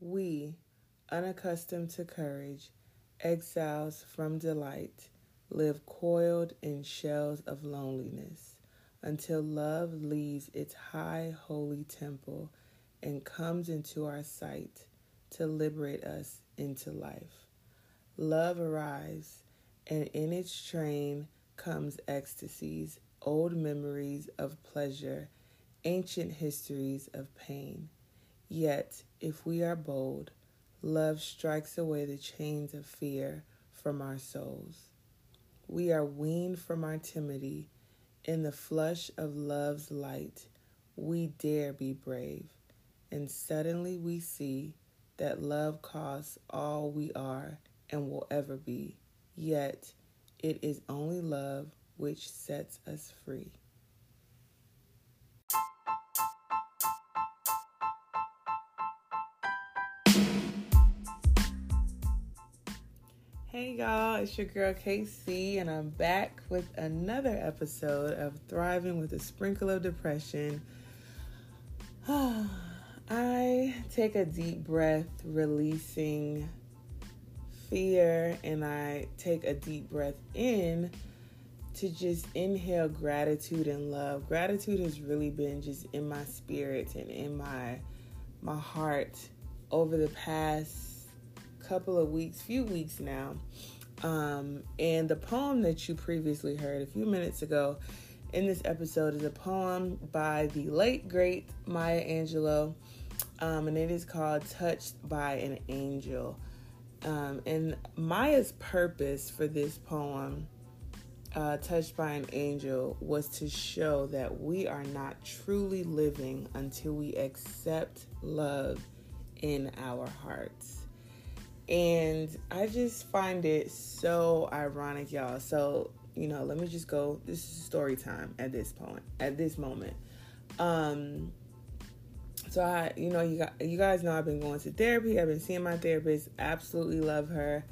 we, unaccustomed to courage, exiles from delight, live coiled in shells of loneliness until love leaves its high holy temple and comes into our sight to liberate us into life. Love arrives, and in its train comes ecstasies, old memories of pleasure, ancient histories of pain. Yet, if we are bold, love strikes away the chains of fear from our souls. We are weaned from our timidity. In the flush of love's light, we dare be brave. And suddenly we see that love costs all we are and will ever be. Yet, it is only love which sets us free. Hey y'all, it's your girl KayC, and I'm back with another episode of Thriving with a Sprinkle of Depression. I take a deep breath, releasing fear, and I take a deep breath in to just inhale gratitude and love. Gratitude has really been just in my spirit and in my my heart over the past couple of weeks, few weeks now. Um, and the poem that you previously heard a few minutes ago in this episode is a poem by the late great Maya Angelou, um, and it is called Touched by an Angel. Um, and Maya's purpose for this poem, uh, Touched by an Angel, was to show that we are not truly living until we accept love in our hearts. And I just find it so ironic, y'all. So, you know, let me just go. This is story time at this point, at this moment. Um, so I, you know, you got, you guys know I've been going to therapy. I've been seeing my therapist. Absolutely love her,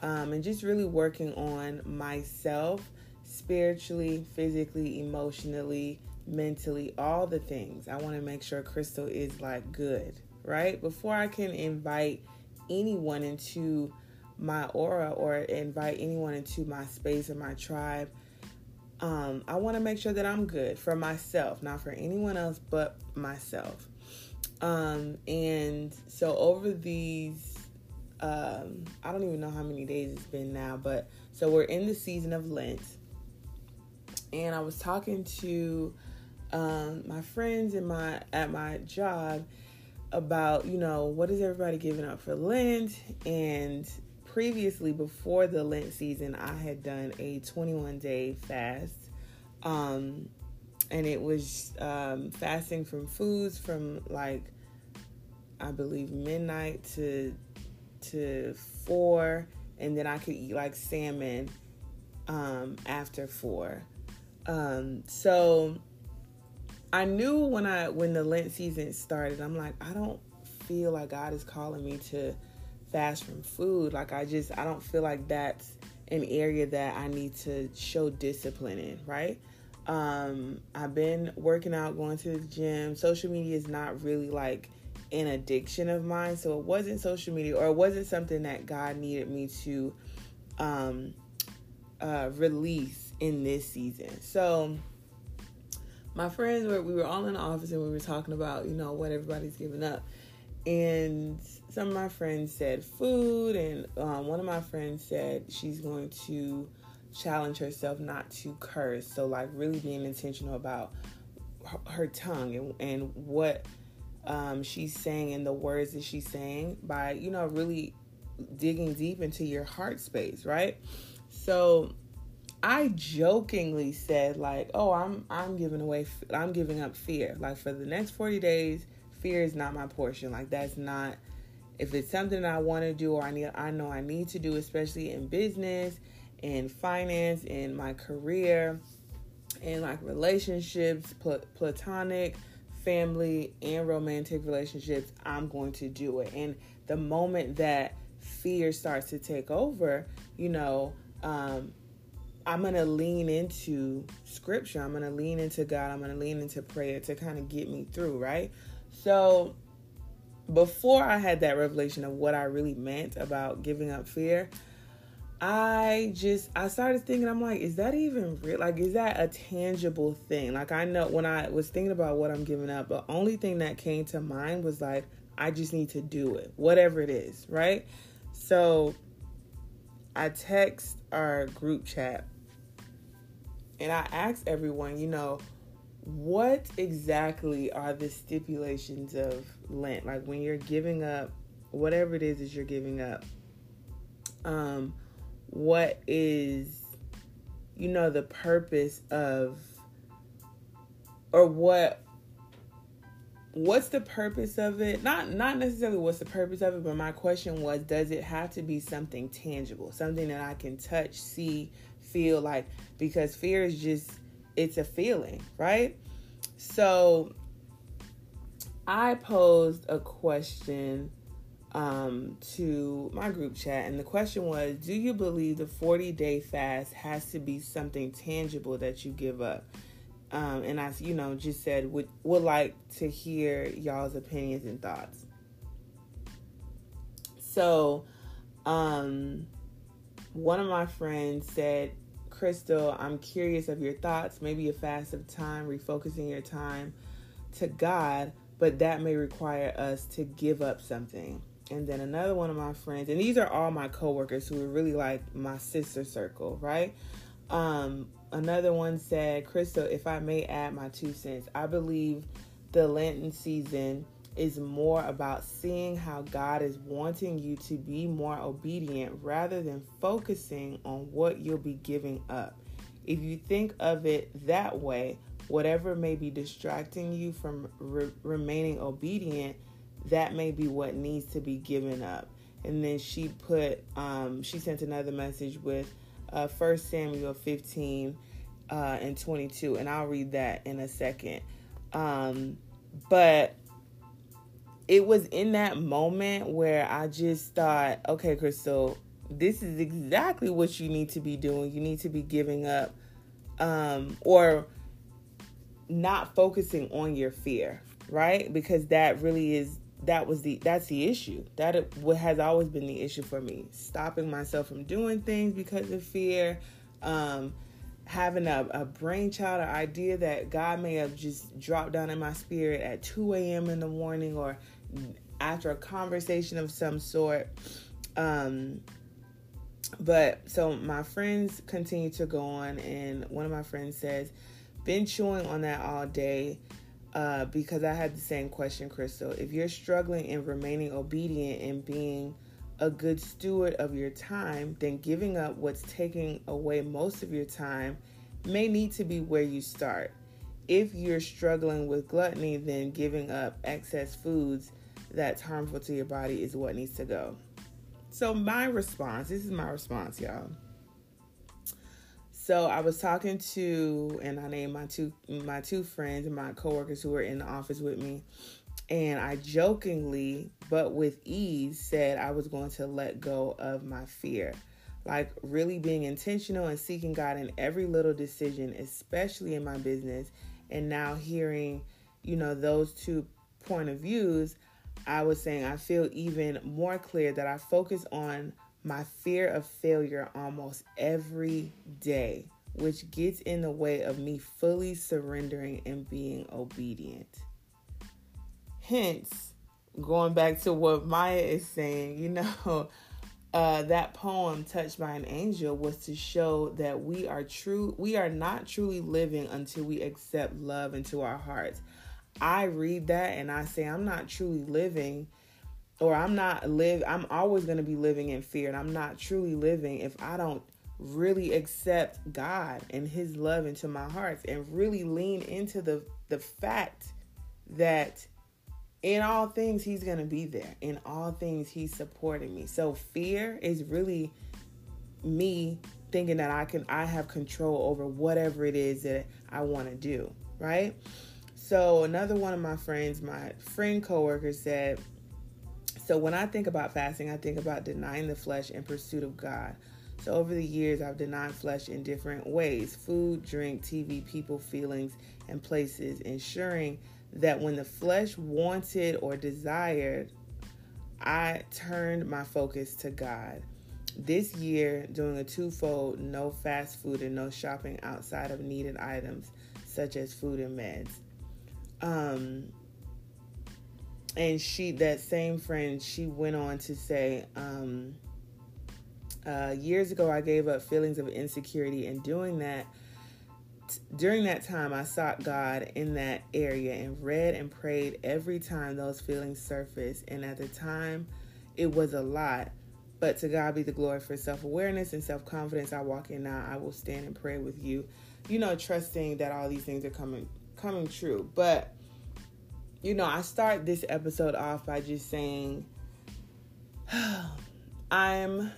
um, and just really working on myself, spiritually, physically, emotionally, mentally, all the things. I want to make sure Crystal is like good, right? Before I can invite anyone into my aura or invite anyone into my space or my tribe, um, I want to make sure that I'm good for myself, not for anyone else but myself. Um, and so over these, um, I don't even know how many days it's been now, but so we're in the season of Lent, and I was talking to um, my friends in my at my job about, you know, what is everybody giving up for Lent? And previously, before the Lent season, I had done a 21 day fast. Um, and it was um, fasting from foods from like, I believe, midnight to to four, and then I could eat like salmon um, after four. Um, so I knew when I when the Lent season started, I'm like, I don't feel like God is calling me to fast from food. Like I just I don't feel like that's an area that I need to show discipline in, right? Um, I've been working out, going to the gym. Social media is not really like an addiction of mine, so it wasn't social media or it wasn't something that God needed me to um, uh, release in this season. So my friends were we were all in the office and we were talking about you know what everybody's giving up. And some of my friends said food and um, one of my friends said she's going to challenge herself not to curse. So like really being intentional about her, her tongue and, and what um, she's saying and the words that she's saying by you know really digging deep into your heart space right? So I jokingly said like, "Oh, I'm I'm giving away I'm giving up fear. Like for the next 40 days, fear is not my portion. Like that's not if it's something I want to do or I need I know I need to do, especially in business, in finance, in my career, in like relationships, pl- platonic, family, and romantic relationships, I'm going to do it. And the moment that fear starts to take over, you know, um, I'm going to lean into scripture. I'm going to lean into God. I'm going to lean into prayer to kind of get me through, right? So before I had that revelation of what I really meant about giving up fear, I just I started thinking I'm like is that even real like is that a tangible thing like I know when I was thinking about what I'm giving up the only thing that came to mind was like I just need to do it whatever it is right so I text our group chat and I asked everyone you know what exactly are the stipulations of Lent? Like when you're giving up whatever it is that you're giving up um what is you know the purpose of or what what's the purpose of it? Not not necessarily what's the purpose of it but my question was does it have to be something tangible something that i can touch see feel like because fear is just it's a feeling right so i posed a question um, to my group chat, and the question was Do you believe the 40 day fast has to be something tangible that you give up? Um, and I, you know, just said would would like to hear y'all's opinions and thoughts. So, um, one of my friends said, "Crystal, I'm curious of your thoughts. Maybe a fast of time, refocusing your time to God, but that may require us to give up something." and then another one of my friends and these are all my coworkers who are really like my sister circle right um another one said crystal if i may add my two cents i believe the lenten season is more about seeing how god is wanting you to be more obedient rather than focusing on what you'll be giving up if you think of it that way whatever may be distracting you from re- remaining obedient that may be what needs to be given up. And then she put, um, she sent another message with uh, 1 Samuel 15 uh, and 22. And I'll read that in a second. Um, but it was in that moment where I just thought, okay, Crystal, this is exactly what you need to be doing. You need to be giving up um, or not focusing on your fear, right? Because that really is that was the that's the issue that what has always been the issue for me stopping myself from doing things because of fear um, having a, a brainchild or idea that god may have just dropped down in my spirit at 2 a.m in the morning or after a conversation of some sort um, but so my friends continue to go on and one of my friends says been chewing on that all day uh, because I had the same question, Crystal. If you're struggling in remaining obedient and being a good steward of your time, then giving up what's taking away most of your time may need to be where you start. If you're struggling with gluttony, then giving up excess foods that's harmful to your body is what needs to go. So, my response this is my response, y'all. So I was talking to, and I named my two my two friends and my coworkers who were in the office with me, and I jokingly, but with ease, said I was going to let go of my fear, like really being intentional and seeking God in every little decision, especially in my business. And now hearing, you know, those two point of views, I was saying I feel even more clear that I focus on my fear of failure almost every day, which gets in the way of me fully surrendering and being obedient. Hence, going back to what Maya is saying, you know, uh, that poem touched by an angel was to show that we are true we are not truly living until we accept love into our hearts i read that and i say i'm not truly living or I'm not live I'm always going to be living in fear and I'm not truly living if I don't really accept God and his love into my heart and really lean into the the fact that in all things he's going to be there. In all things he's supporting me. So fear is really me thinking that I can I have control over whatever it is that I want to do right so another one of my friends my friend coworker said so when I think about fasting, I think about denying the flesh in pursuit of God. So over the years, I've denied flesh in different ways food, drink, TV, people, feelings, and places, ensuring that when the flesh wanted or desired, I turned my focus to God. This year, doing a twofold no fast food and no shopping outside of needed items such as food and meds. Um, and she, that same friend, she went on to say, um, uh, years ago, I gave up feelings of insecurity, and doing that, t- during that time, I sought God in that area and read and prayed every time those feelings surfaced. And at the time, it was a lot. But to God be the glory for self awareness and self confidence. I walk in now. I will stand and pray with you. You know, trusting that all these things are coming coming true. But you know, I start this episode off by just saying I'm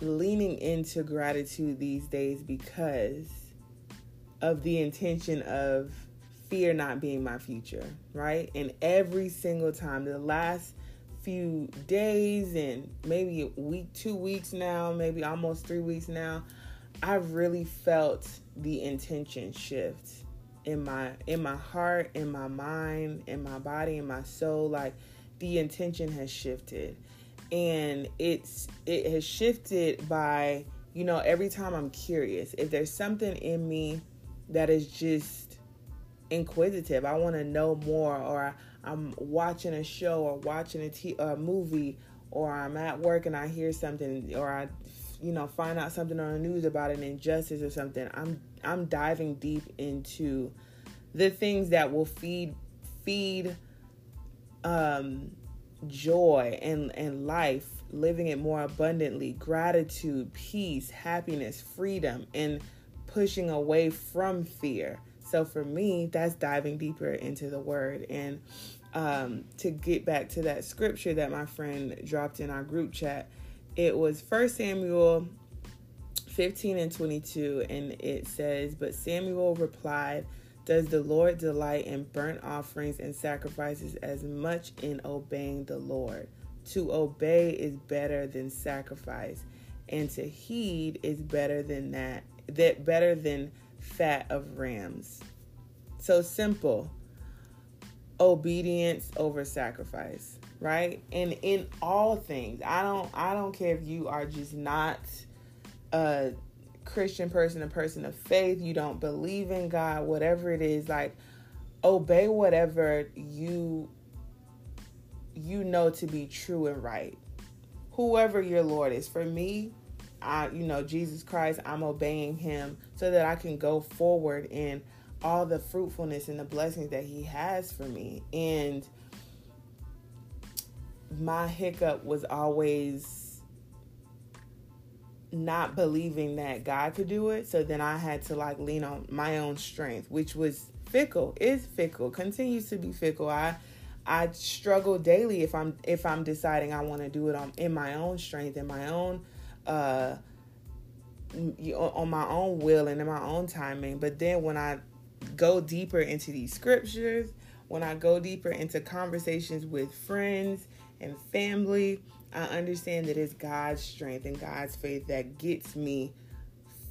leaning into gratitude these days because of the intention of fear not being my future, right? And every single time, the last few days and maybe a week, two weeks now, maybe almost three weeks now, I've really felt the intention shift in my in my heart, in my mind, in my body, in my soul. Like the intention has shifted and it's it has shifted by you know every time i'm curious if there's something in me that is just inquisitive i want to know more or i'm watching a show or watching a, t- a movie or i'm at work and i hear something or i you know find out something on the news about an injustice or something i'm i'm diving deep into the things that will feed feed um joy and, and life, living it more abundantly, gratitude, peace, happiness, freedom, and pushing away from fear. So for me, that's diving deeper into the word. And um, to get back to that scripture that my friend dropped in our group chat, it was First Samuel 15 and 22, and it says, But Samuel replied, does the Lord delight in burnt offerings and sacrifices as much in obeying the Lord? To obey is better than sacrifice, and to heed is better than that, that better than fat of rams. So simple. Obedience over sacrifice, right? And in all things, I don't I don't care if you are just not a Christian person, a person of faith, you don't believe in God, whatever it is, like obey whatever you you know to be true and right. Whoever your Lord is. For me, I you know, Jesus Christ, I'm obeying him so that I can go forward in all the fruitfulness and the blessings that he has for me. And my hiccup was always not believing that God could do it. So then I had to like lean on my own strength, which was fickle, is fickle, continues to be fickle. I I struggle daily if I'm if I'm deciding I want to do it on in my own strength, in my own uh on my own will and in my own timing. But then when I go deeper into these scriptures, when I go deeper into conversations with friends and family, I understand that it's God's strength and God's faith that gets me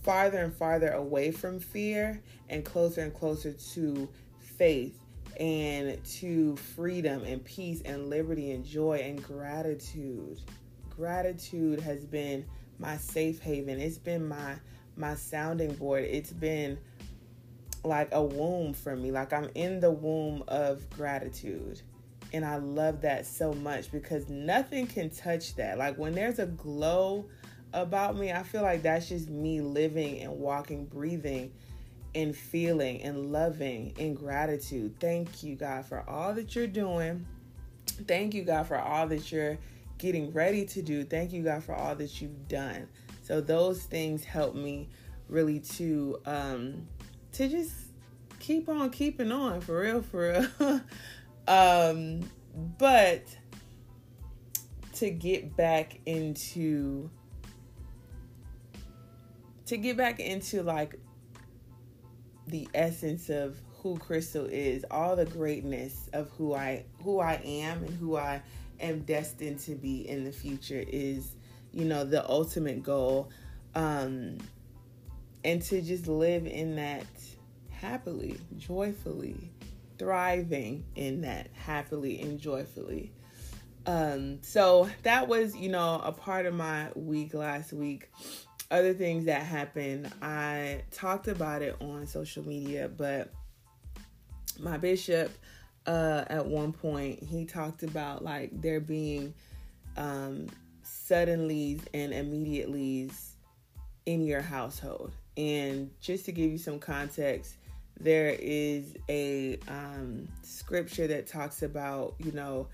farther and farther away from fear and closer and closer to faith and to freedom and peace and liberty and joy and gratitude. Gratitude has been my safe haven. It's been my my sounding board. It's been like a womb for me. Like I'm in the womb of gratitude. And I love that so much because nothing can touch that. Like when there's a glow about me, I feel like that's just me living and walking, breathing and feeling and loving in gratitude. Thank you, God, for all that you're doing. Thank you, God, for all that you're getting ready to do. Thank you, God, for all that you've done. So those things help me really to um to just keep on keeping on for real, for real. Um, but to get back into to get back into like the essence of who Crystal is, all the greatness of who I who I am and who I am destined to be in the future is, you know, the ultimate goal. Um and to just live in that happily, joyfully, thriving in that happily and joyfully. Um, so that was, you know, a part of my week last week. Other things that happened, I talked about it on social media, but my bishop, uh, at one point, he talked about like there being um, suddenlies and immediatelys in your household. And just to give you some context, there is a um, scripture that talks about, you know,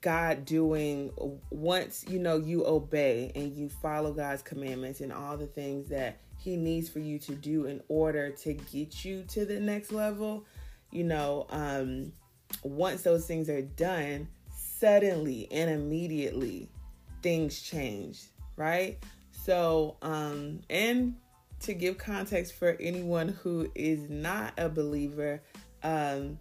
God doing once you know you obey and you follow God's commandments and all the things that He needs for you to do in order to get you to the next level. You know, um, once those things are done, suddenly and immediately things change, right? So, um, and to give context for anyone who is not a believer, um,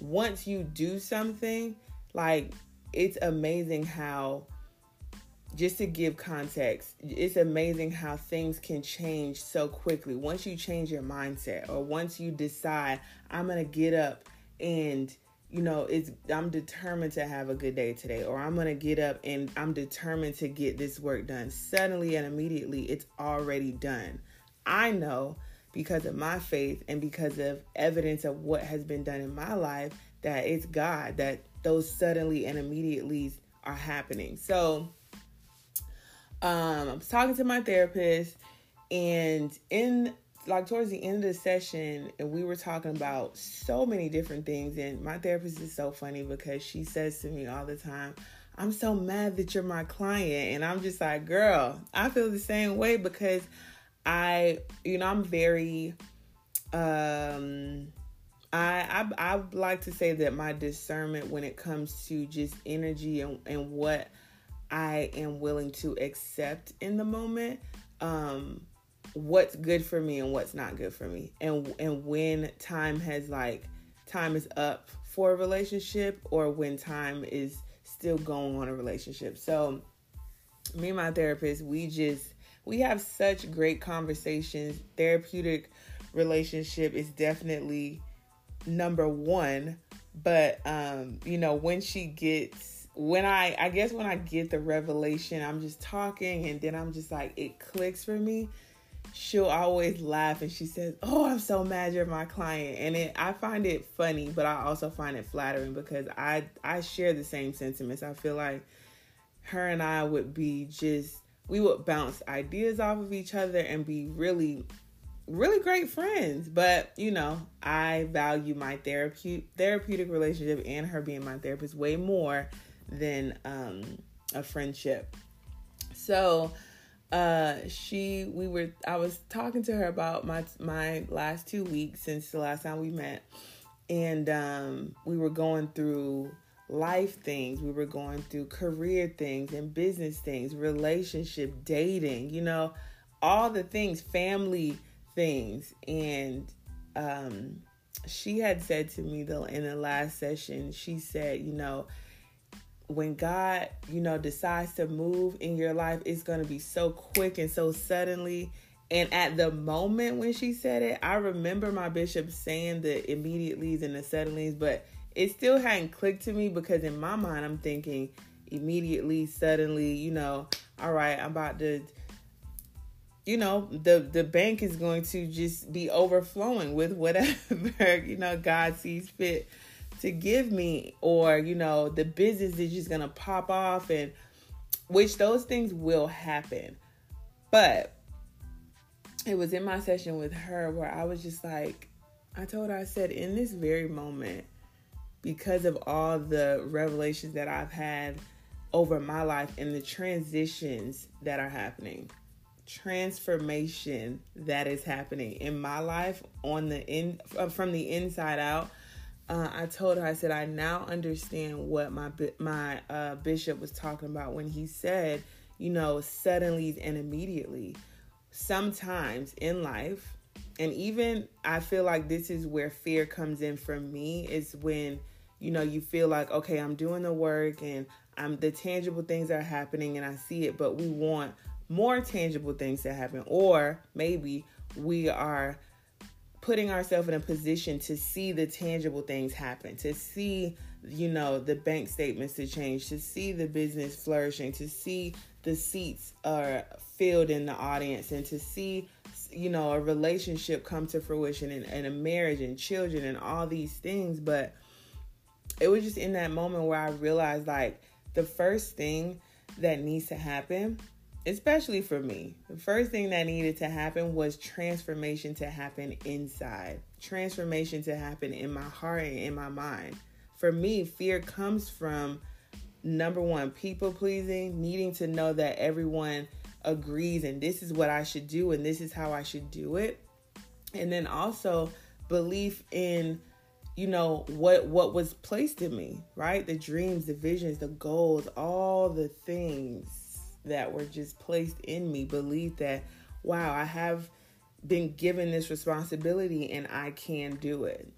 once you do something, like it's amazing how just to give context, it's amazing how things can change so quickly. Once you change your mindset, or once you decide, I'm gonna get up and you know, it's I'm determined to have a good day today, or I'm gonna get up and I'm determined to get this work done. Suddenly and immediately, it's already done. I know because of my faith and because of evidence of what has been done in my life that it's God that those suddenly and immediately are happening. So um, I was talking to my therapist, and in like towards the end of the session, and we were talking about so many different things. And my therapist is so funny because she says to me all the time, I'm so mad that you're my client. And I'm just like, girl, I feel the same way because I, you know, I'm very um I, I I like to say that my discernment when it comes to just energy and, and what I am willing to accept in the moment, um, what's good for me and what's not good for me. And and when time has like time is up for a relationship or when time is still going on a relationship. So me and my therapist, we just we have such great conversations. Therapeutic relationship is definitely number one. But um, you know, when she gets when I I guess when I get the revelation, I'm just talking and then I'm just like it clicks for me. She'll always laugh and she says, "Oh, I'm so mad you're my client." And it I find it funny, but I also find it flattering because I I share the same sentiments. I feel like her and I would be just we would bounce ideas off of each other and be really really great friends. But you know i value my therapeutic therapeutic relationship and her being my therapist way more than um a friendship. So uh she we were i was talking to her about my my last two weeks since the last time we met. And um we were going through life things, we were going through career things and business things, relationship, dating, you know, all the things, family things. And um, she had said to me though in the last session, she said, you know, when God, you know, decides to move in your life, it's going to be so quick and so suddenly. And at the moment when she said it, I remember my bishop saying the immediatelys and the suddenlies, but it still hadn't clicked to me because in my mind I'm thinking immediately, suddenly, you know, all right, I'm about to you know, the the bank is going to just be overflowing with whatever, you know, God sees fit to give me or, you know, the business is just going to pop off and which those things will happen. But it was in my session with her where I was just like I told her I said in this very moment because of all the revelations that I've had over my life and the transitions that are happening transformation that is happening in my life on the in uh, from the inside out uh, I told her I said I now understand what my my uh, bishop was talking about when he said you know suddenly and immediately sometimes in life and even I feel like this is where fear comes in for me is when you know you feel like okay i'm doing the work and i'm the tangible things are happening and i see it but we want more tangible things to happen or maybe we are putting ourselves in a position to see the tangible things happen, to see, you know, the bank statements to change, to see the business flourishing, to see the seats are filled in the audience, and to see, you know, a relationship come to fruition and, and a marriage and children and all these things. But it was just in that moment where I realized like the first thing that needs to happen especially for me, the first thing that needed to happen was transformation to happen inside, transformation to happen in my heart and in my mind. For me, fear comes from number one, people pleasing, needing to know that everyone agrees and this is what I should do and this is how I should do it. And then also belief in you know what what was placed in me, right? The dreams, the visions, the goals, all the things that were just placed in me believe that, wow, I have been given this responsibility and I can do it.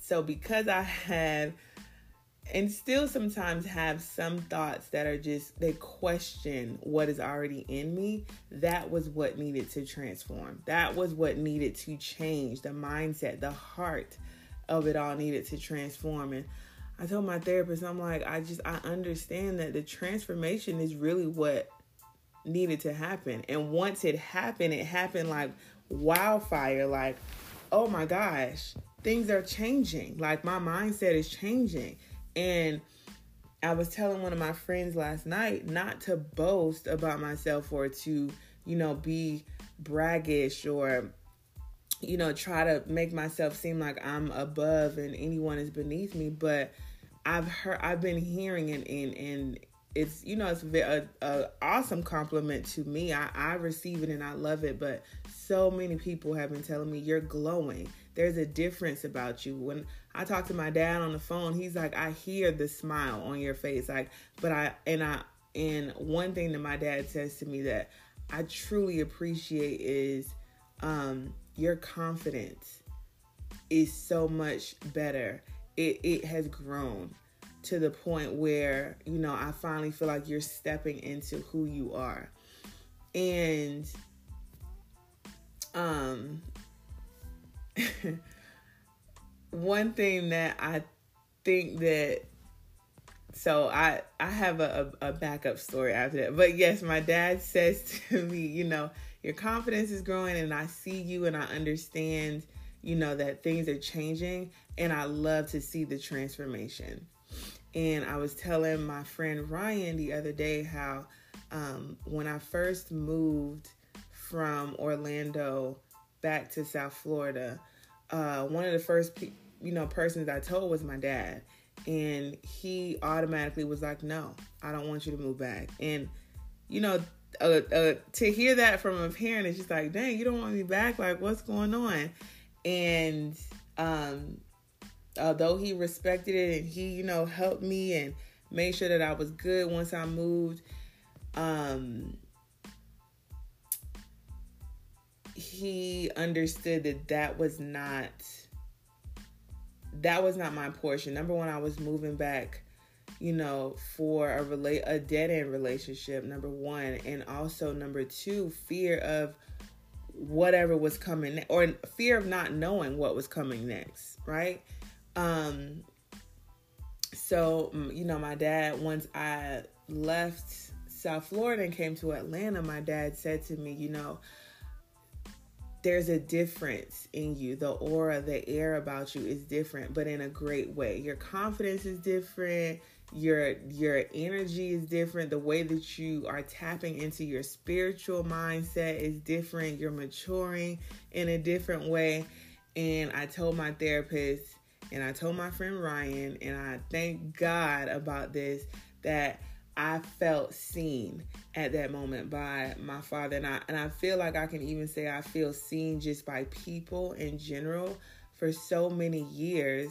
So, because I had, and still sometimes have some thoughts that are just, they question what is already in me, that was what needed to transform. That was what needed to change. The mindset, the heart of it all needed to transform. And I told my therapist, I'm like, I just, I understand that the transformation is really what needed to happen. And once it happened, it happened like wildfire. Like, oh my gosh, things are changing. Like, my mindset is changing. And I was telling one of my friends last night not to boast about myself or to, you know, be braggish or you know try to make myself seem like I'm above and anyone is beneath me but I've heard, I've been hearing and and, and it's you know it's a, a awesome compliment to me. I, I receive it and I love it, but so many people have been telling me you're glowing. There's a difference about you. When I talked to my dad on the phone, he's like, I hear the smile on your face, like, but I and I and one thing that my dad says to me that I truly appreciate is um, your confidence is so much better. It, it has grown to the point where, you know, I finally feel like you're stepping into who you are. And um one thing that I think that so I I have a, a, backup story after that. But yes, my dad says to me, you know, your confidence is growing and I see you and I understand you know, that things are changing and I love to see the transformation. And I was telling my friend Ryan the other day how um, when I first moved from Orlando back to South Florida, uh, one of the first pe- you know persons I told was my dad, and he automatically was like, "No, I don't want you to move back." And you know, uh, uh, to hear that from a parent is just like, "Dang, you don't want me back? Like, what's going on?" and um, although he respected it and he you know helped me and made sure that I was good once I moved um, he understood that that was not that was not my portion number one I was moving back you know for a relate a dead end relationship number one and also number two fear of whatever was coming or fear of not knowing what was coming next, right? Um so you know, my dad once I left South Florida and came to Atlanta, my dad said to me, you know, there's a difference in you. The aura, the air about you is different, but in a great way. Your confidence is different your your energy is different the way that you are tapping into your spiritual mindset is different you're maturing in a different way and i told my therapist and i told my friend ryan and i thank god about this that i felt seen at that moment by my father and i and i feel like i can even say i feel seen just by people in general for so many years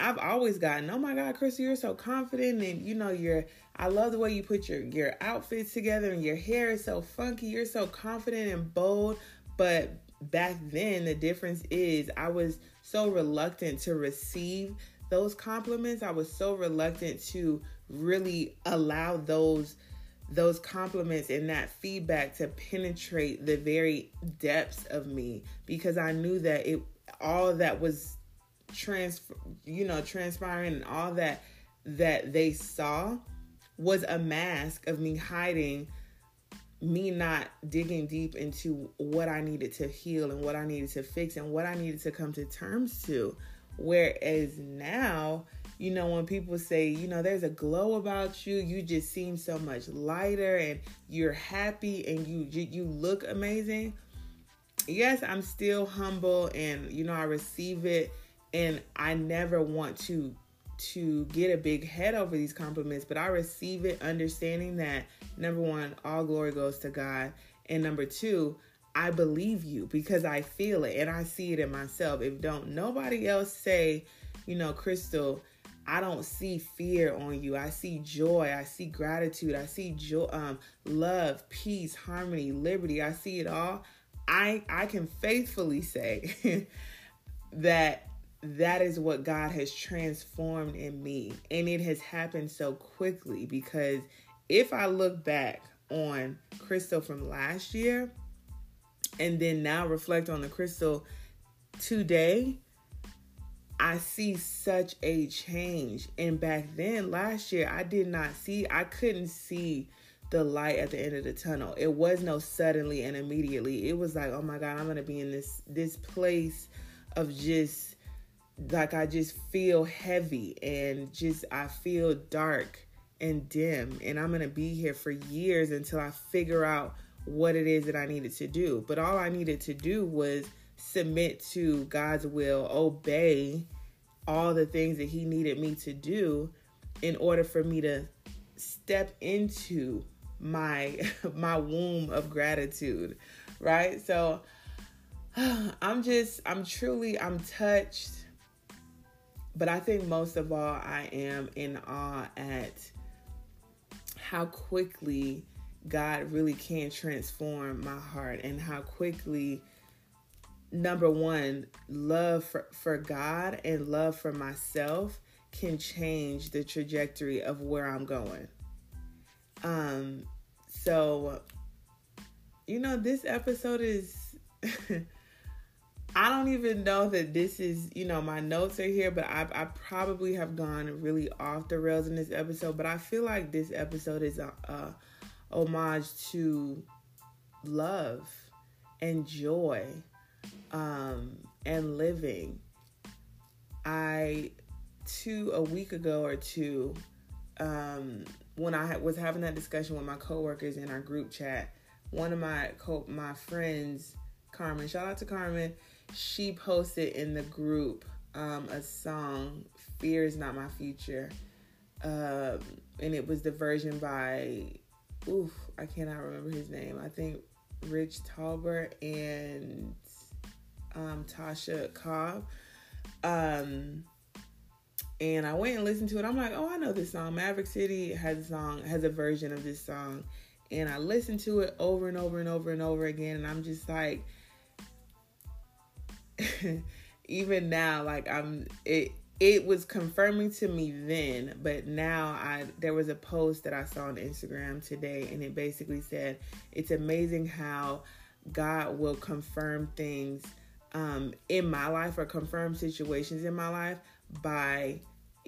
I've always gotten, oh my God, Chris, you're so confident, and you know, you're. I love the way you put your your outfits together, and your hair is so funky. You're so confident and bold. But back then, the difference is I was so reluctant to receive those compliments. I was so reluctant to really allow those those compliments and that feedback to penetrate the very depths of me because I knew that it all that was trans you know transpiring and all that that they saw was a mask of me hiding me not digging deep into what I needed to heal and what I needed to fix and what I needed to come to terms to. Whereas now, you know, when people say, you know, there's a glow about you, you just seem so much lighter and you're happy and you you look amazing. Yes, I'm still humble and you know, I receive it and I never want to to get a big head over these compliments, but I receive it understanding that number one, all glory goes to God. And number two, I believe you because I feel it and I see it in myself. If don't nobody else say, you know, Crystal, I don't see fear on you. I see joy. I see gratitude. I see joy, um, love, peace, harmony, liberty. I see it all. I I can faithfully say that that is what God has transformed in me. And it has happened so quickly because if I look back on Crystal from last year and then now reflect on the Crystal today, I see such a change. And back then, last year, I did not see, I couldn't see the light at the end of the tunnel. It was no suddenly and immediately. It was like, oh my God, I'm gonna be in this this place of just like I just feel heavy and just I feel dark and dim and I'm to be here for years until I figure out what it is that I needed to do. But all I needed to do was submit to God's will, obey all the things that he needed me to do in order for me to step into my my womb of gratitude, right? So I'm just I'm truly I'm touched but I think most of all, I am in awe at how quickly God really can transform my heart and how quickly number one love for, for god and love for myself can change the trajectory of where i'm going um so you know this episode is I don't even know that this is, you know, my notes are here, but I, I probably have gone really off the rails in this episode. But I feel like this episode is a, a homage to love and joy um, and living. I, two, a week ago or two, um, when I was having that discussion with my coworkers in our group chat, one of my co- my friends, Carmen, shout out to Carmen she posted in the group um, a song, Fear is Not My Future. Um, and it was the version by, oof, I cannot remember his name. I think Rich Talbert and um, Tasha Cobb. Um, and I went and listened to it. I'm like, oh, I know this song. Maverick City has a song, has a version of this song. And I listened to it over and over and over and over again. And I'm just like, even now, like I'm it it was confirming to me then, but now I there was a post that I saw on Instagram today and it basically said it's amazing how God will confirm things um in my life or confirm situations in my life by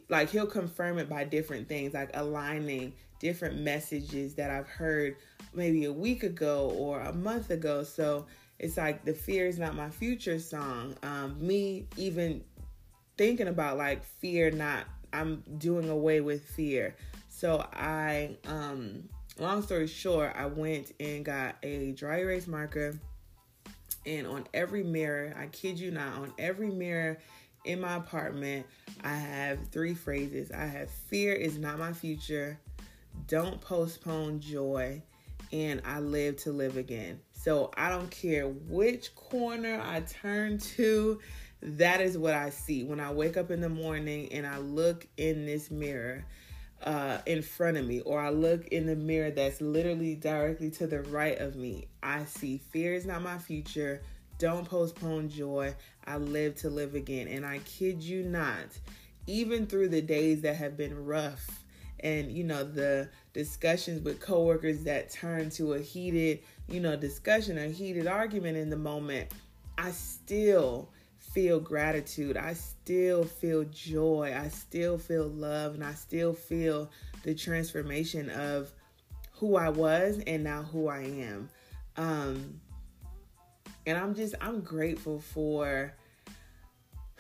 like he'll confirm it by different things like aligning different messages that I've heard maybe a week ago or a month ago. So it's like the fear is not my future song. Um, me even thinking about like fear not I'm doing away with fear. So I um long story short, I went and got a dry erase marker and on every mirror, I kid you not, on every mirror in my apartment, I have three phrases. I have fear is not my future, don't postpone joy, and I live to live again. So I don't care which corner I turn to, that is what I see. When I wake up in the morning and I look in this mirror uh, in front of me, or I look in the mirror that's literally directly to the right of me, I see fear is not my future. Don't postpone joy. I live to live again. And I kid you not, even through the days that have been rough and you know the discussions with coworkers that turn to a heated you know discussion or heated argument in the moment i still feel gratitude i still feel joy i still feel love and i still feel the transformation of who i was and now who i am um and i'm just i'm grateful for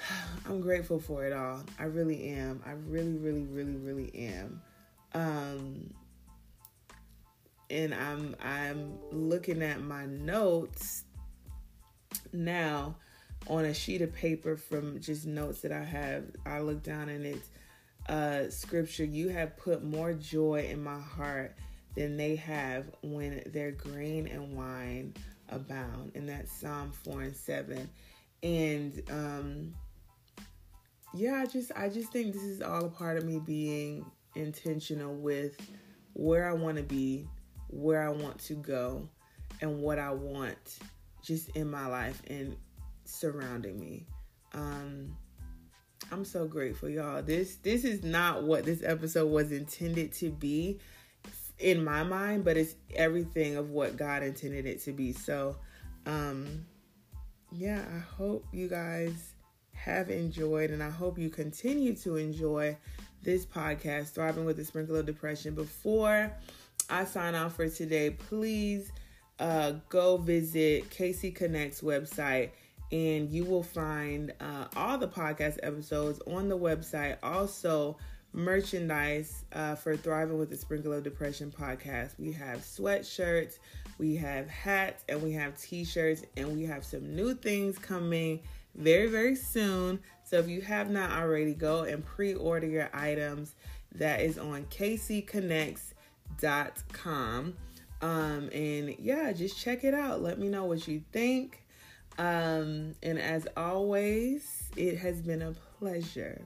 I'm grateful for it all. I really am. I really, really, really, really am. Um, and I'm I'm looking at my notes now on a sheet of paper from just notes that I have. I look down and it's uh, scripture. You have put more joy in my heart than they have when their grain and wine abound. And that's Psalm 4 and 7. And um, yeah, I just I just think this is all a part of me being intentional with where I want to be, where I want to go, and what I want just in my life and surrounding me. Um I'm so grateful, y'all. This this is not what this episode was intended to be in my mind, but it's everything of what God intended it to be. So, um yeah, I hope you guys have enjoyed, and I hope you continue to enjoy this podcast, Thriving with a Sprinkle of Depression. Before I sign off for today, please uh, go visit KayC Connect's website and you will find uh, all the podcast episodes on the website. Also, merchandise uh, for Thriving with a Sprinkle of Depression podcast. We have sweatshirts, we have hats, and we have t shirts, and we have some new things coming very, very soon. So if you have not already, go and pre order your items. That is on kaycconnects.com. Um, and yeah, just check it out. Let me know what you think. Um, and as always, it has been a pleasure.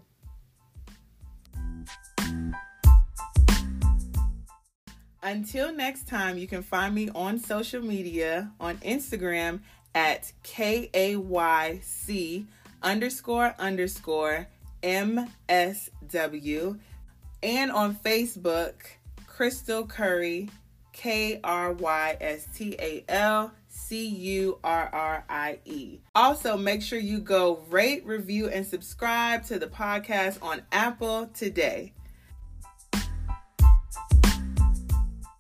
Until next time, you can find me on social media on Instagram at K A Y C underscore underscore MSW and on Facebook, Krystal Currie, K R Y S T A L C U R R I E. Also, make sure you go rate, review, and subscribe to the podcast on Apple today.